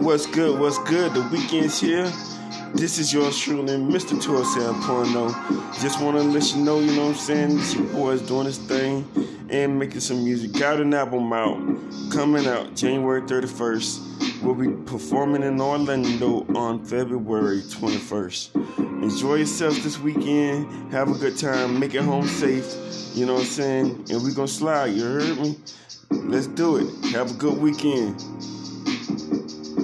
What's good? What's good? The weekend's here. This is yours truly, Mr. Tour Porno. Just want to let you know, you know what I'm saying? This your boy's doing his thing and making some music. Got an album out, coming out January 31st. We'll be performing in Orlando on February 21st. Enjoy yourselves this weekend. Have a good time. Make it home safe. You know what I'm saying? And we gonna slide. You heard me? Let's do it. Have a good weekend.